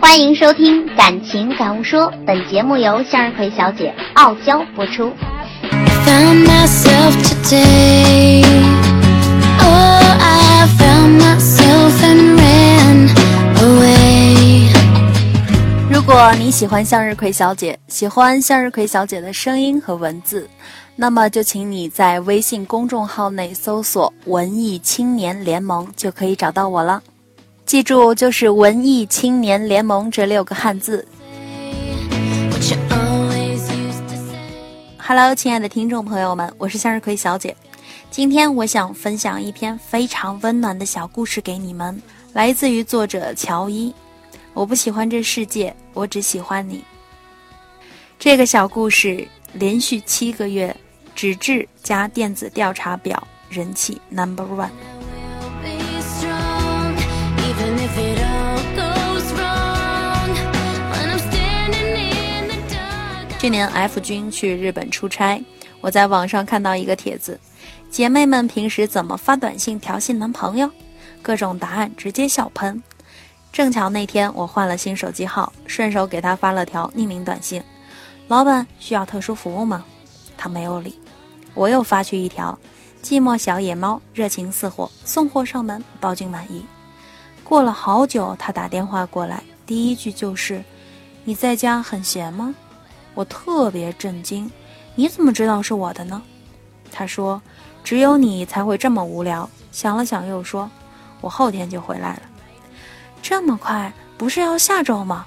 欢迎收听《感情感悟说》，本节目由向日葵小姐傲娇播出。found myself today. Oh, I found myself and ran away. 如果你喜欢向日葵小姐，喜欢向日葵小姐的声音和文字，那么就请你在微信公众号内搜索“文艺青年联盟”就可以找到我了。记住，就是“文艺青年联盟”这六个汉字。Hello，亲爱的听众朋友们，我是向日葵小姐。今天我想分享一篇非常温暖的小故事给你们，来自于作者乔伊。我不喜欢这世界，我只喜欢你。这个小故事连续七个月，纸质加电子调查表人气 Number One。去年 F 君去日本出差，我在网上看到一个帖子，姐妹们平时怎么发短信调戏男朋友？各种答案直接笑喷。正巧那天我换了新手机号，顺手给他发了条匿名短信：“老板需要特殊服务吗？”他没有理。我又发去一条：“寂寞小野猫热情似火，送货上门，包君满意。”过了好久，他打电话过来，第一句就是：“你在家很闲吗？”我特别震惊，你怎么知道是我的呢？他说：“只有你才会这么无聊。”想了想又说：“我后天就回来了。”这么快？不是要下周吗？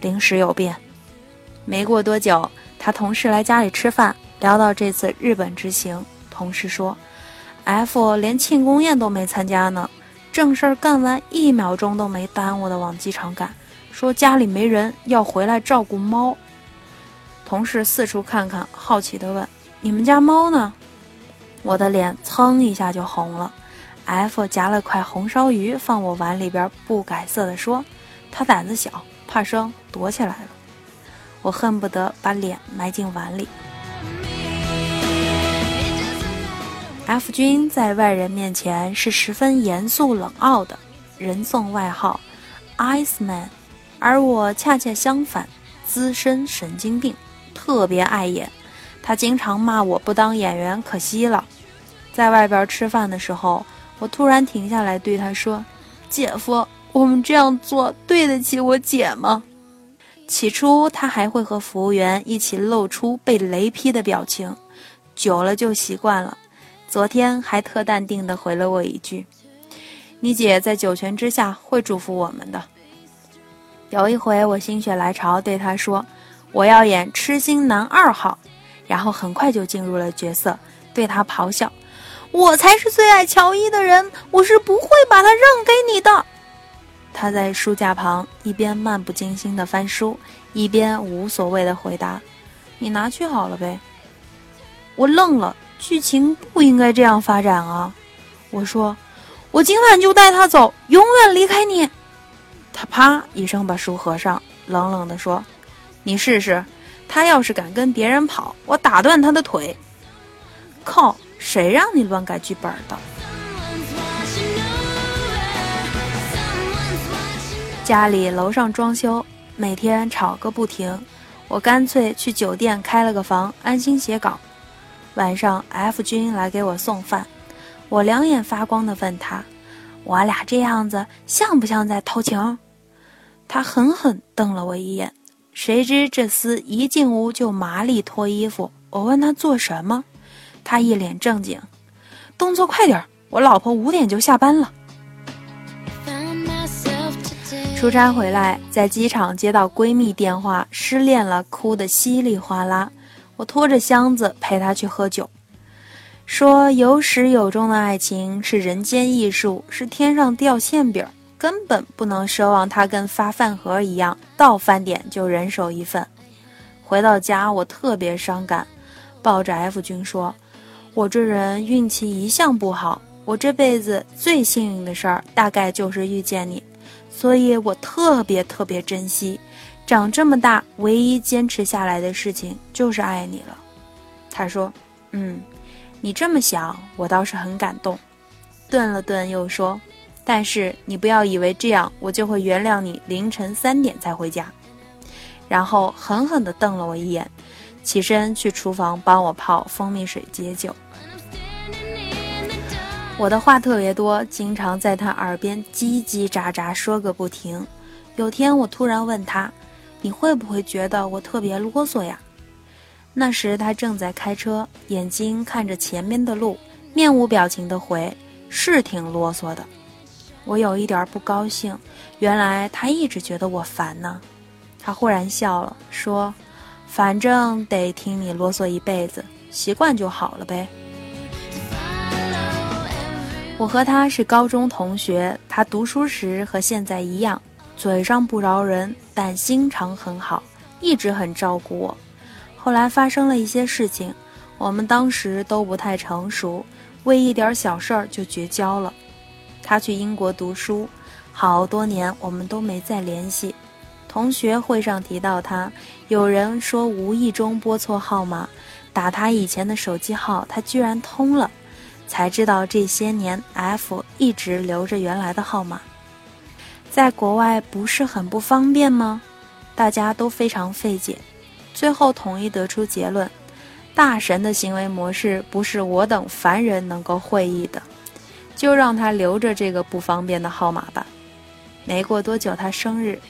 临时有变。没过多久，他同事来家里吃饭，聊到这次日本之行，同事说：“F 连庆功宴都没参加呢，正事儿干完一秒钟都没耽误的往机场赶，说家里没人，要回来照顾猫。”同事四处看看，好奇地问：“你们家猫呢？”我的脸噌一下就红了。F 夹了块红烧鱼放我碗里边，不改色地说：“他胆子小，怕生，躲起来了。”我恨不得把脸埋进碗里。F 君在外人面前是十分严肃冷傲的，人送外号 “Ice Man”，而我恰恰相反，资深神经病，特别碍眼。他经常骂我不当演员可惜了。在外边吃饭的时候，我突然停下来对他说：“姐夫，我们这样做对得起我姐吗？”起初他还会和服务员一起露出被雷劈的表情，久了就习惯了。昨天还特淡定地回了我一句：“你姐在九泉之下会祝福我们的。”有一回我心血来潮对他说：“我要演痴心男二号。”然后很快就进入了角色，对他咆哮：“我才是最爱乔伊的人，我是不会把他让给你的。”他在书架旁一边漫不经心地翻书，一边无所谓地回答：“你拿去好了呗。”我愣了，剧情不应该这样发展啊！我说：“我今晚就带他走，永远离开你。”他啪一声把书合上，冷冷地说：“你试试。”他要是敢跟别人跑，我打断他的腿！靠，谁让你乱改剧本的？家里楼上装修，每天吵个不停，我干脆去酒店开了个房，安心写稿。晚上 F 君来给我送饭，我两眼发光的问他：“我俩这样子像不像在偷情？”他狠狠瞪了我一眼。谁知这厮一进屋就麻利脱衣服，我问他做什么，他一脸正经：“动作快点，我老婆五点就下班了。”出差回来，在机场接到闺蜜电话，失恋了，哭得稀里哗啦。我拖着箱子陪她去喝酒，说有始有终的爱情是人间艺术，是天上掉馅饼，根本不能奢望它跟发饭盒一样，到饭点就人手一份。回到家，我特别伤感，抱着 F 君说：“我这人运气一向不好，我这辈子最幸运的事儿大概就是遇见你。”所以我特别特别珍惜，长这么大唯一坚持下来的事情就是爱你了。他说：“嗯，你这么想，我倒是很感动。”顿了顿，又说：“但是你不要以为这样我就会原谅你凌晨三点才回家。”然后狠狠地瞪了我一眼，起身去厨房帮我泡蜂蜜水解酒。我的话特别多，经常在他耳边叽叽喳喳说个不停。有天我突然问他：“你会不会觉得我特别啰嗦呀？”那时他正在开车，眼睛看着前面的路，面无表情地回：“是挺啰嗦的。”我有一点不高兴，原来他一直觉得我烦呢。他忽然笑了，说：“反正得听你啰嗦一辈子，习惯就好了呗。”我和他是高中同学，他读书时和现在一样，嘴上不饶人，但心肠很好，一直很照顾我。后来发生了一些事情，我们当时都不太成熟，为一点小事儿就绝交了。他去英国读书，好多年我们都没再联系。同学会上提到他，有人说无意中拨错号码，打他以前的手机号，他居然通了。才知道这些年 F 一直留着原来的号码，在国外不是很不方便吗？大家都非常费解，最后统一得出结论：大神的行为模式不是我等凡人能够会意的，就让他留着这个不方便的号码吧。没过多久，他生日，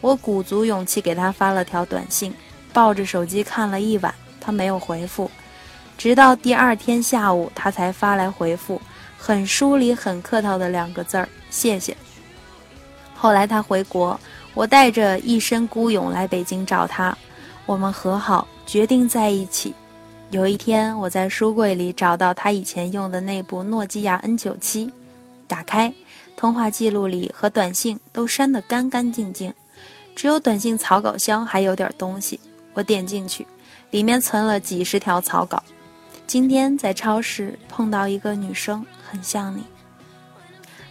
我鼓足勇气给他发了条短信，抱着手机看了一晚，他没有回复。直到第二天下午，他才发来回复，很疏离、很客套的两个字儿：“谢谢。”后来他回国，我带着一身孤勇来北京找他，我们和好，决定在一起。有一天，我在书柜里找到他以前用的那部诺基亚 N97，打开，通话记录里和短信都删得干干净净，只有短信草稿箱还有点东西。我点进去，里面存了几十条草稿。今天在超市碰到一个女生，很像你。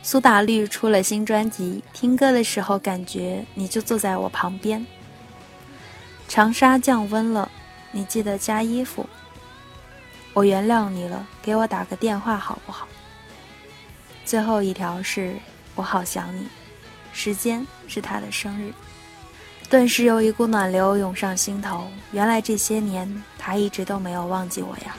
苏打绿出了新专辑，听歌的时候感觉你就坐在我旁边。长沙降温了，你记得加衣服。我原谅你了，给我打个电话好不好？最后一条是我好想你，时间是他的生日，顿时有一股暖流涌上心头。原来这些年他一直都没有忘记我呀。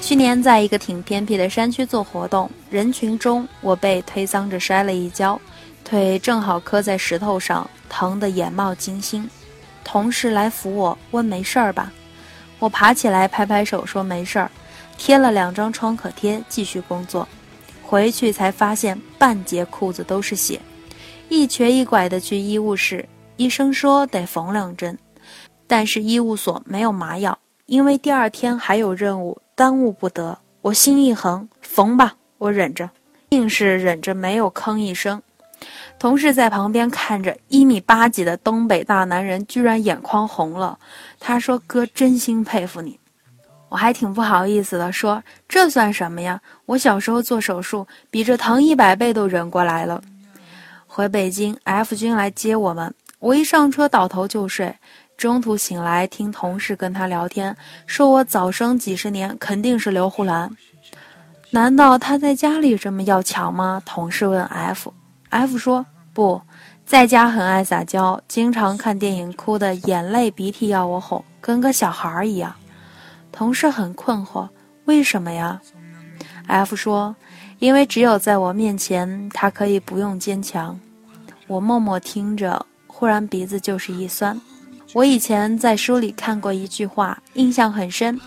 去年在一个挺偏僻的山区做活动，人群中我被推搡着摔了一跤，腿正好磕在石头上，疼得眼冒金星。同事来扶我，问没事儿吧？我爬起来拍拍手说没事儿，贴了两张创可贴继续工作。回去才发现半截裤子都是血，一瘸一拐的去医务室，医生说得缝两针，但是医务所没有麻药，因为第二天还有任务。耽误不得，我心一横，缝吧，我忍着，硬是忍着没有吭一声。同事在旁边看着，一米八几的东北大男人居然眼眶红了。他说：“哥，真心佩服你。”我还挺不好意思的，说：“这算什么呀？我小时候做手术，比这疼一百倍都忍过来了。”回北京，F 君来接我们，我一上车倒头就睡。中途醒来，听同事跟他聊天，说我早生几十年，肯定是刘胡兰。难道他在家里这么要强吗？同事问 F F 说不在家很爱撒娇，经常看电影哭的眼泪鼻涕要我哄，跟个小孩儿一样。同事很困惑，为什么呀？F 说，因为只有在我面前，他可以不用坚强。我默默听着，忽然鼻子就是一酸。我以前在书里看过一句话，印象很深，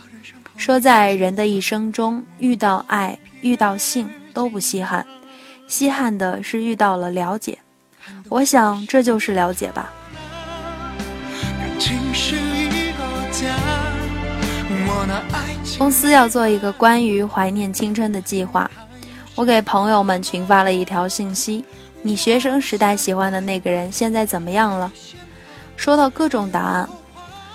说在人的一生中，遇到爱、遇到性都不稀罕，稀罕的是遇到了了解。我想这就是了解吧。公司要做一个关于怀念青春的计划，我给朋友们群发了一条信息：你学生时代喜欢的那个人现在怎么样了？收到各种答案，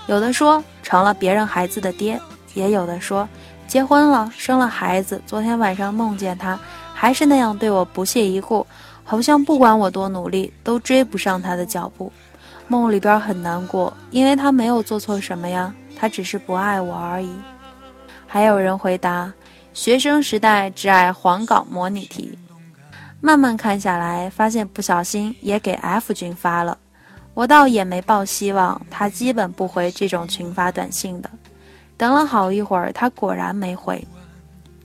有的说成了别人孩子的爹，也有的说结婚了，生了孩子。昨天晚上梦见他，还是那样对我不屑一顾，好像不管我多努力，都追不上他的脚步。梦里边很难过，因为他没有做错什么呀，他只是不爱我而已。还有人回答，学生时代只爱黄冈模拟题。慢慢看下来，发现不小心也给 F 君发了。我倒也没抱希望，他基本不回这种群发短信的。等了好一会儿，他果然没回。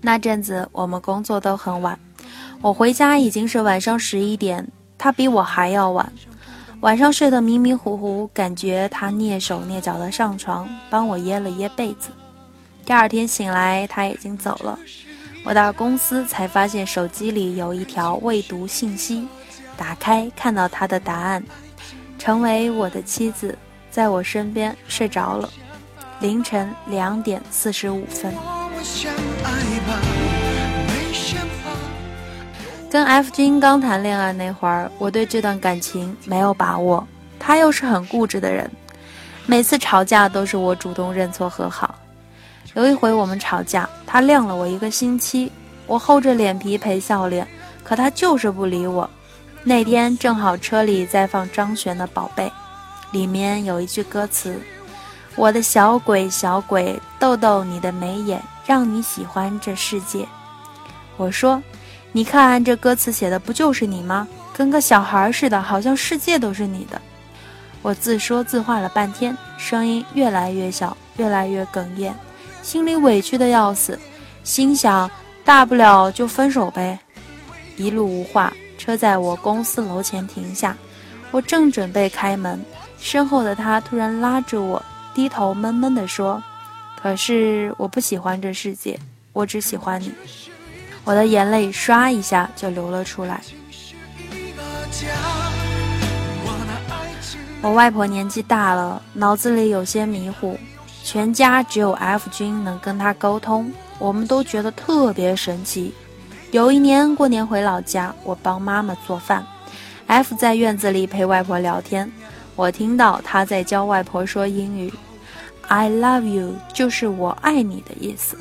那阵子我们工作都很晚，我回家已经是晚上十一点，他比我还要晚。晚上睡得迷迷糊糊，感觉他蹑手蹑脚的上床，帮我掖了掖被子。第二天醒来，他已经走了。我到公司才发现手机里有一条未读信息，打开看到他的答案：成为我的妻子，在我身边睡着了。凌晨两点四十五分。跟 F 君刚谈恋爱那会儿，我对这段感情没有把握，他又是很固执的人，每次吵架都是我主动认错和好。有一回我们吵架，他晾了我一个星期，我厚着脸皮陪笑脸，可他就是不理我。那天正好车里在放张悬的《宝贝》，里面有一句歌词：“我的小鬼小鬼，逗逗你的眉眼，让你喜欢这世界。”我说。你看这歌词写的不就是你吗？跟个小孩似的，好像世界都是你的。我自说自话了半天，声音越来越小，越来越哽咽，心里委屈的要死，心想大不了就分手呗。一路无话，车在我公司楼前停下，我正准备开门，身后的他突然拉住我，低头闷闷地说：“可是我不喜欢这世界，我只喜欢你。”我的眼泪唰一下就流了出来。我外婆年纪大了，脑子里有些迷糊，全家只有 F 君能跟她沟通，我们都觉得特别神奇。有一年过年回老家，我帮妈妈做饭，F 在院子里陪外婆聊天，我听到他在教外婆说英语，“I love you” 就是我爱你的意思。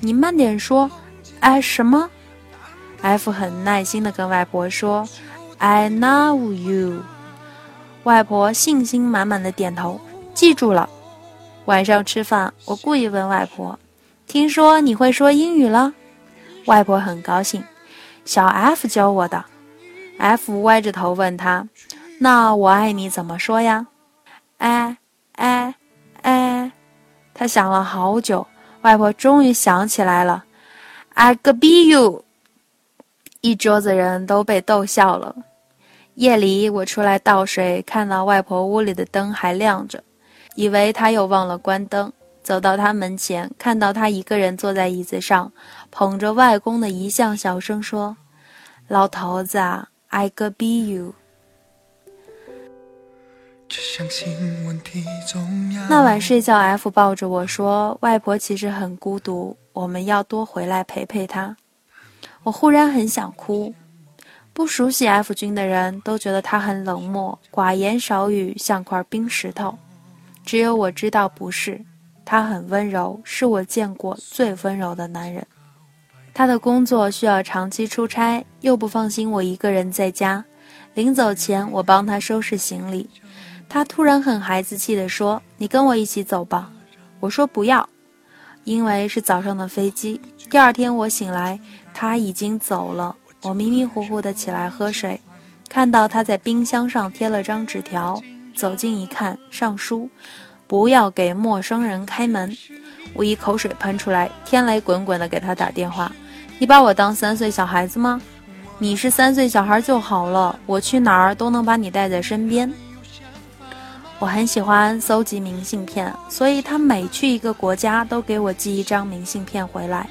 你慢点说。哎，什么？F 很耐心地跟外婆说：“I love you。”外婆信心满满的点头，记住了。晚上吃饭，我故意问外婆：“听说你会说英语了？”外婆很高兴，小 F 教我的。F 歪着头问他：“那我爱你怎么说呀？”哎哎哎，他想了好久，外婆终于想起来了。I g be you，一桌子人都被逗笑了。夜里我出来倒水，看到外婆屋里的灯还亮着，以为她又忘了关灯。走到她门前，看到她一个人坐在椅子上，捧着外公的遗像，小声说：“老头子啊，I g be you。”那晚睡觉，F 抱着我说：“外婆其实很孤独，我们要多回来陪陪她。”我忽然很想哭。不熟悉 F 君的人都觉得他很冷漠、寡言少语，像块冰石头。只有我知道不是，他很温柔，是我见过最温柔的男人。他的工作需要长期出差，又不放心我一个人在家。临走前，我帮他收拾行李。他突然很孩子气地说：“你跟我一起走吧。”我说：“不要，因为是早上的飞机。”第二天我醒来，他已经走了。我迷迷糊糊地起来喝水，看到他在冰箱上贴了张纸条，走近一看，上书：“不要给陌生人开门。”我一口水喷出来，天雷滚滚地给他打电话：“你把我当三岁小孩子吗？你是三岁小孩就好了，我去哪儿都能把你带在身边。”我很喜欢搜集明信片，所以他每去一个国家都给我寄一张明信片回来。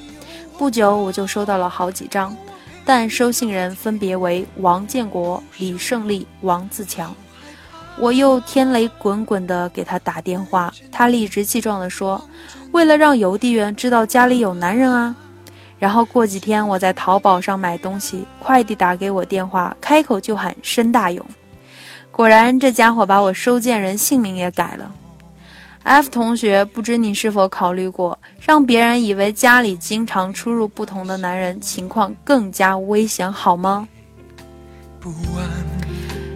不久我就收到了好几张，但收信人分别为王建国、李胜利、王自强。我又天雷滚滚地给他打电话，他理直气壮地说：“为了让邮递员知道家里有男人啊。”然后过几天我在淘宝上买东西，快递打给我电话，开口就喊申大勇。果然，这家伙把我收件人姓名也改了。F 同学，不知你是否考虑过，让别人以为家里经常出入不同的男人，情况更加危险，好吗？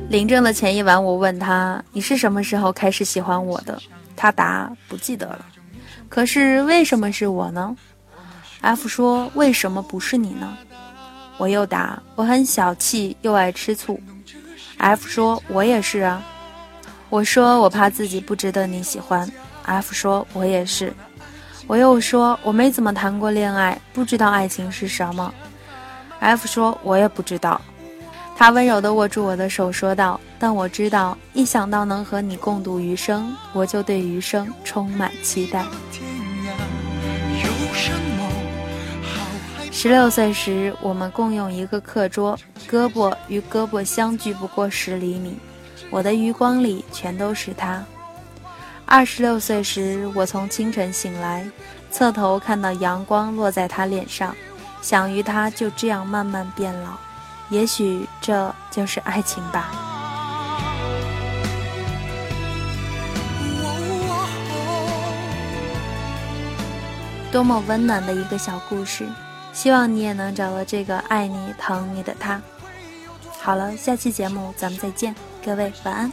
临证的前一晚，我问他：“你是什么时候开始喜欢我的？”他答：“不记得了。”可是为什么是我呢 F 说：“为什么不是你呢？”我又答：“我很小气，又爱吃醋。”F 说：“我也是啊。”我说：“我怕自己不值得你喜欢。”F 说：“我也是。”我又说：“我没怎么谈过恋爱，不知道爱情是什么。”F 说：“我也不知道。”他温柔地握住我的手，说道：“但我知道，一想到能和你共度余生，我就对余生充满期待。”十六岁时，我们共用一个课桌，胳膊与胳膊相距不过十厘米，我的余光里全都是他。二十六岁时，我从清晨醒来，侧头看到阳光落在他脸上，想与他就这样慢慢变老，也许这就是爱情吧。多么温暖的一个小故事。希望你也能找到这个爱你、疼你的他。好了，下期节目咱们再见，各位晚安。